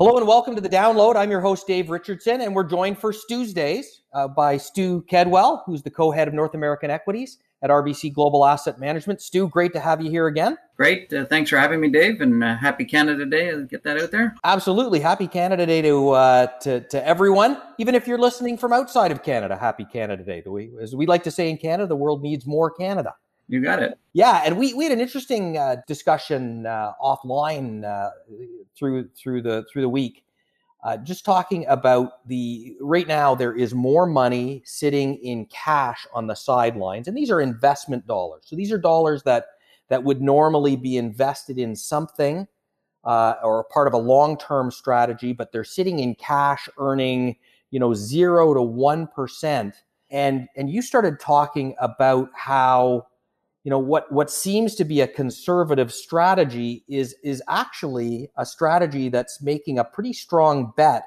Hello and welcome to the download. I'm your host, Dave Richardson, and we're joined for Tuesdays uh, by Stu Kedwell, who's the co head of North American Equities at RBC Global Asset Management. Stu, great to have you here again. Great. Uh, thanks for having me, Dave, and uh, happy Canada Day. I'll get that out there. Absolutely. Happy Canada Day to, uh, to, to everyone, even if you're listening from outside of Canada. Happy Canada Day. We, as we like to say in Canada, the world needs more Canada. You got it. Yeah, and we, we had an interesting uh, discussion uh, offline uh, through through the through the week, uh, just talking about the right now there is more money sitting in cash on the sidelines, and these are investment dollars. So these are dollars that that would normally be invested in something uh, or part of a long term strategy, but they're sitting in cash, earning you know zero to one percent. And and you started talking about how you know what what seems to be a conservative strategy is is actually a strategy that's making a pretty strong bet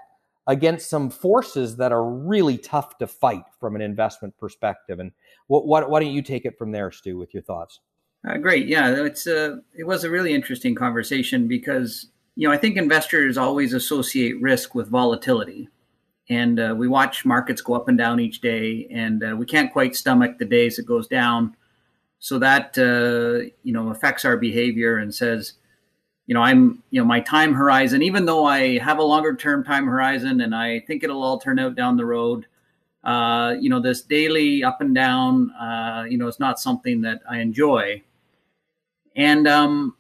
against some forces that are really tough to fight from an investment perspective. And what, what why don't you take it from there stu with your thoughts? Uh, great. Yeah it's a uh, it was a really interesting conversation because you know i think investors always associate risk with volatility. And uh, we watch markets go up and down each day and uh, we can't quite stomach the days it goes down so that uh, you know affects our behavior and says you know i'm you know my time horizon even though i have a longer term time horizon and i think it'll all turn out down the road uh, you know this daily up and down uh, you know it's not something that i enjoy. And um,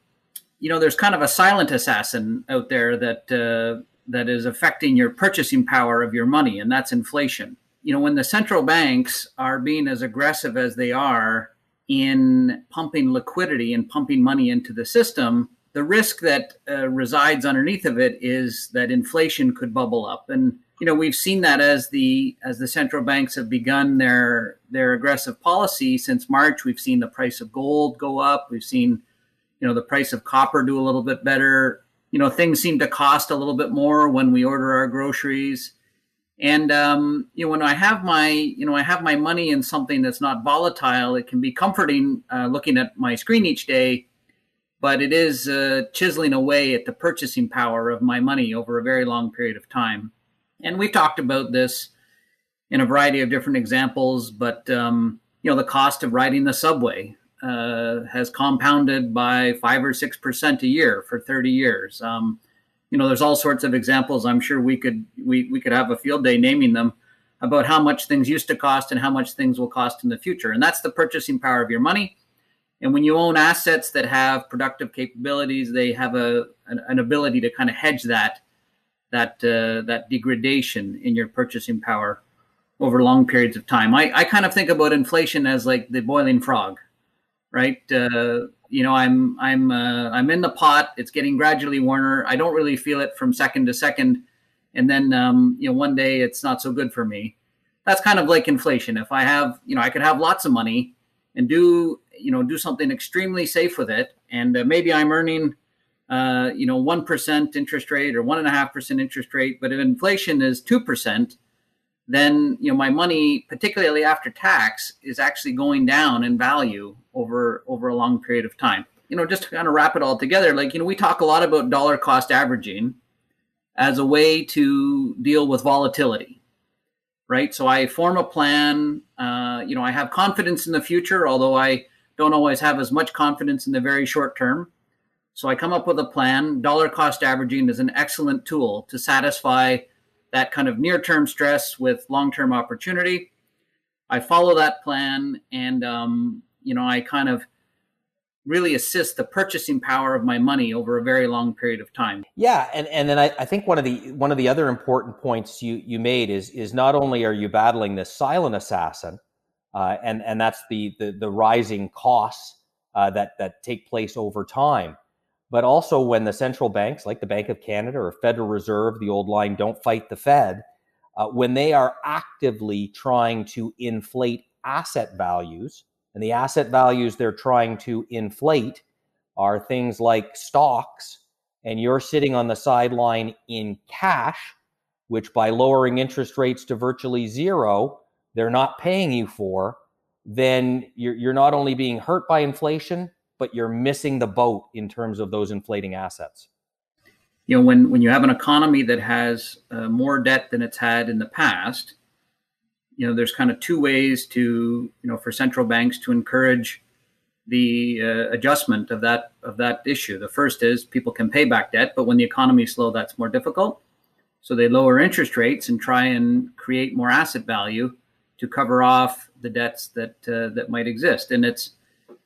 you know there's kind of a silent assassin out there that uh, that is affecting your purchasing power of your money and that's inflation. You know when the central banks are being as aggressive as they are in pumping liquidity and pumping money into the system, the risk that uh, resides underneath of it is that inflation could bubble up. And you know we've seen that as the as the central banks have begun their their aggressive policy since March. We've seen the price of gold go up. We've seen you know the price of copper do a little bit better. You know things seem to cost a little bit more when we order our groceries. And um, you know, when I have my, you know, I have my money in something that's not volatile, it can be comforting uh, looking at my screen each day, but it is uh, chiseling away at the purchasing power of my money over a very long period of time. And we've talked about this in a variety of different examples, but um, you know, the cost of riding the subway uh, has compounded by five or six percent a year for 30 years. Um, you know, there's all sorts of examples. I'm sure we could we we could have a field day naming them about how much things used to cost and how much things will cost in the future. And that's the purchasing power of your money. And when you own assets that have productive capabilities, they have a an, an ability to kind of hedge that that uh, that degradation in your purchasing power over long periods of time. I, I kind of think about inflation as like the boiling frog, right? Uh, you know, I'm I'm uh, I'm in the pot. It's getting gradually warmer. I don't really feel it from second to second, and then um, you know, one day it's not so good for me. That's kind of like inflation. If I have, you know, I could have lots of money and do you know do something extremely safe with it, and uh, maybe I'm earning uh, you know one percent interest rate or one and a half percent interest rate, but if inflation is two percent, then you know my money, particularly after tax, is actually going down in value over over a long period of time. You know, just to kind of wrap it all together, like you know, we talk a lot about dollar cost averaging as a way to deal with volatility, right? So I form a plan. Uh, you know, I have confidence in the future, although I don't always have as much confidence in the very short term. So I come up with a plan. Dollar cost averaging is an excellent tool to satisfy that kind of near term stress with long term opportunity. I follow that plan and, um, you know, I kind of really assist the purchasing power of my money over a very long period of time. Yeah, and and then I, I, think one of the one of the other important points you you made is is not only are you battling this silent assassin, uh, and and that's the the, the rising costs uh, that that take place over time, but also when the central banks, like the Bank of Canada or Federal Reserve, the old line, don't fight the Fed, uh, when they are actively trying to inflate asset values, and the asset values they're trying to inflate are things like stocks, and you're sitting on the sideline in cash, which by lowering interest rates to virtually zero, they're not paying you for, then you're, you're not only being hurt by inflation, but you're missing the boat in terms of those inflating assets. you know, when when you have an economy that has uh, more debt than it's had in the past, you know, there's kind of two ways to you know for central banks to encourage the uh, adjustment of that of that issue. The first is people can pay back debt, but when the economy is slow, that's more difficult. So they lower interest rates and try and create more asset value to cover off the debts that uh, that might exist. And it's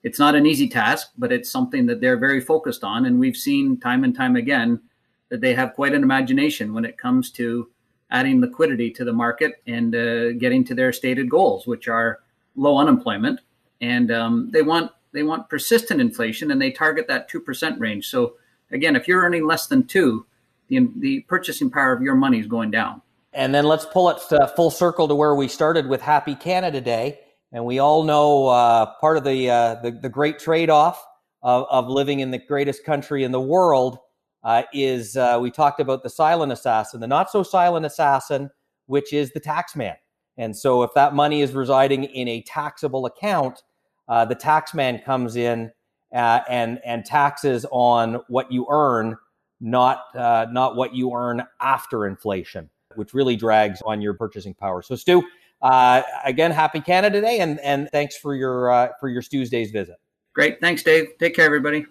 it's not an easy task, but it's something that they're very focused on. And we've seen time and time again that they have quite an imagination when it comes to adding liquidity to the market and uh, getting to their stated goals, which are low unemployment. And um, they want they want persistent inflation, and they target that two percent range. So again, if you're earning less than two, the the purchasing power of your money is going down. And then let's pull it to full circle to where we started with Happy Canada Day. And we all know uh, part of the, uh, the, the great trade off of, of living in the greatest country in the world uh, is uh, we talked about the silent assassin, the not so silent assassin, which is the tax man. And so if that money is residing in a taxable account, uh, the tax man comes in uh, and and taxes on what you earn, not not what you earn after inflation which really drags on your purchasing power. So, Stu, uh, again, happy Canada Day, and and thanks for your uh, for your Stu's Days visit. Great, thanks, Dave. Take care, everybody.